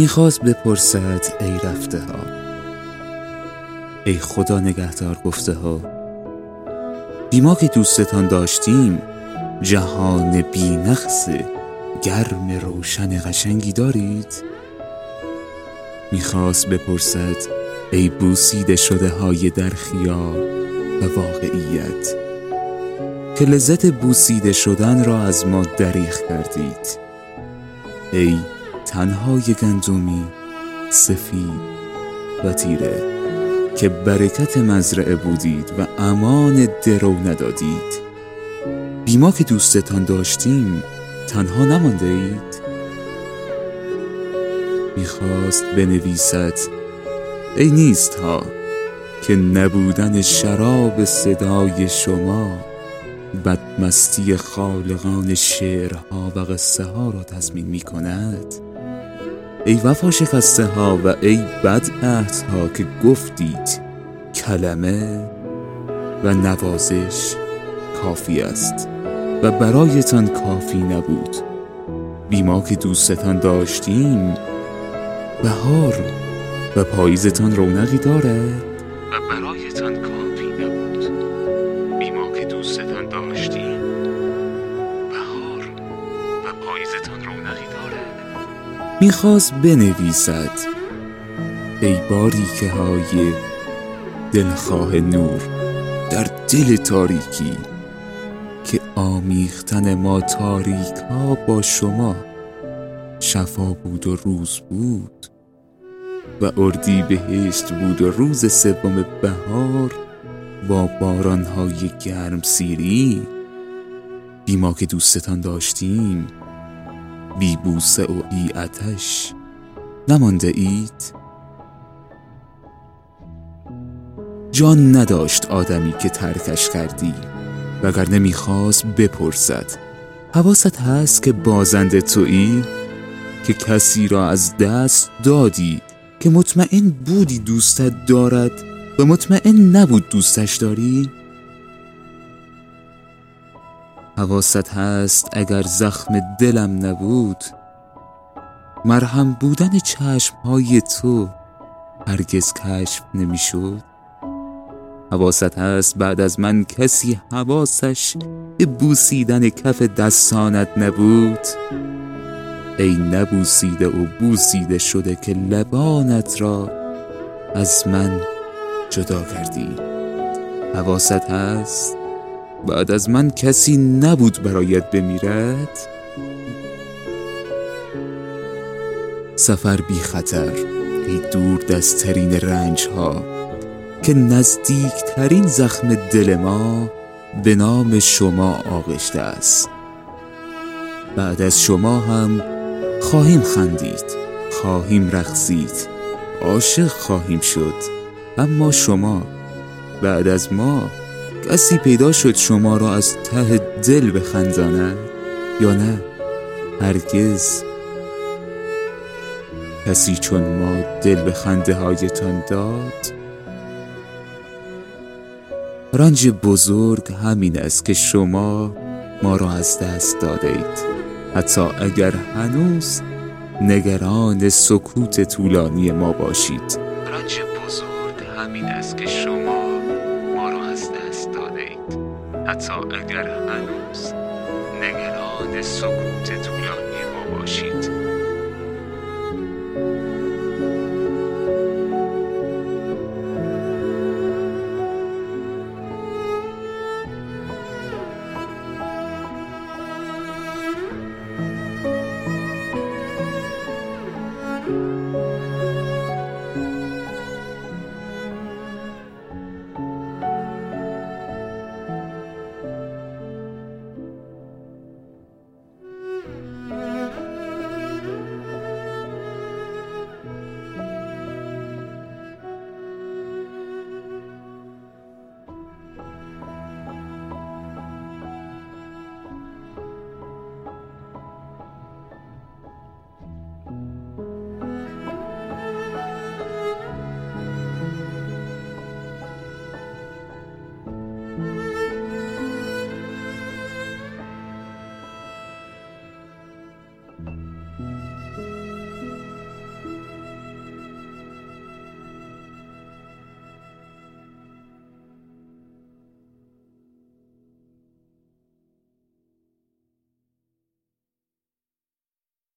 می‌خواست بپرسد ای رفته ها ای خدا نگهدار گفته ها بیما که دوستتان داشتیم جهان بی نقص گرم روشن قشنگی دارید؟ می‌خواست بپرسد ای بوسیده شده های در خیال و واقعیت که لذت بوسیده شدن را از ما دریخ کردید ای تنهای گندومی سفید و تیره که برکت مزرعه بودید و امان درو ندادید. بیما که دوستتان داشتیم تنها نمانده اید. می‌خواست بنویسد ای نیست ها که نبودن شراب صدای شما بدمستی خالقان شعرها و قصه ها را تضمین می کند ای وفا شکسته ها و ای بد ها که گفتید کلمه و نوازش کافی است و برایتان کافی نبود. بیما که دوستتان داشتیم بهار و پاییزتان رونقی دارد و برایتان کافی نبود. بیما که دوستتان داشتیم بهار و پاییزتان رونقی دارد. می‌خواست بنویسد. ای باریکه های دلخواه نور در دل تاریکی که آمیختن ما تاریک ها با شما شفا بود و روز بود و اردی بهشت بود و روز سوم بهار با بارانهای گرم سیری. بی ما که دوستتان داشتیم بی بوسه و ای اتش نمانده اید؟ جان نداشت آدمی که ترکش کردی وگر نمی‌خواست بپرسد. حواست هست که بازنده تویی؟ که کسی را از دست دادی؟ که مطمئن بودی دوستت دارد و مطمئن نبود دوستش داری؟ حواست هست اگر زخم دلم نبود؟ مرهم بودن چشمهای تو هرگز کشف نمی‌شد؟ حواست هست بعد از من کسی حواسش به بوسیدن کف دستانت نبود؟ ای نبوسیده و بوسیده شده که لبانت را از من جدا کردی. حواست هست؟ بعد از من کسی نبود برایت بمیرد؟ سفر بی خطر ای دور دستترین رنج ها که نزدیکترین زخم دل ما به نام شما آغشته است. بعد از شما هم خواهیم خندید خواهیم رقصید عاشق خواهیم شد. اما شما بعد از ما کسی پیدا شد شما را از ته دل بخنداند یا نه؟ هرگز. کسی چون ما دل به خنده هایتان داد؟ رنج بزرگ همین است که شما ما را از دست داده اید حتی اگر هنوز نگران سکوت طولانی ما باشید. رنج بزرگ همین است که شما حتی اگر هنوز نگران سکوت طولانی ما باشید.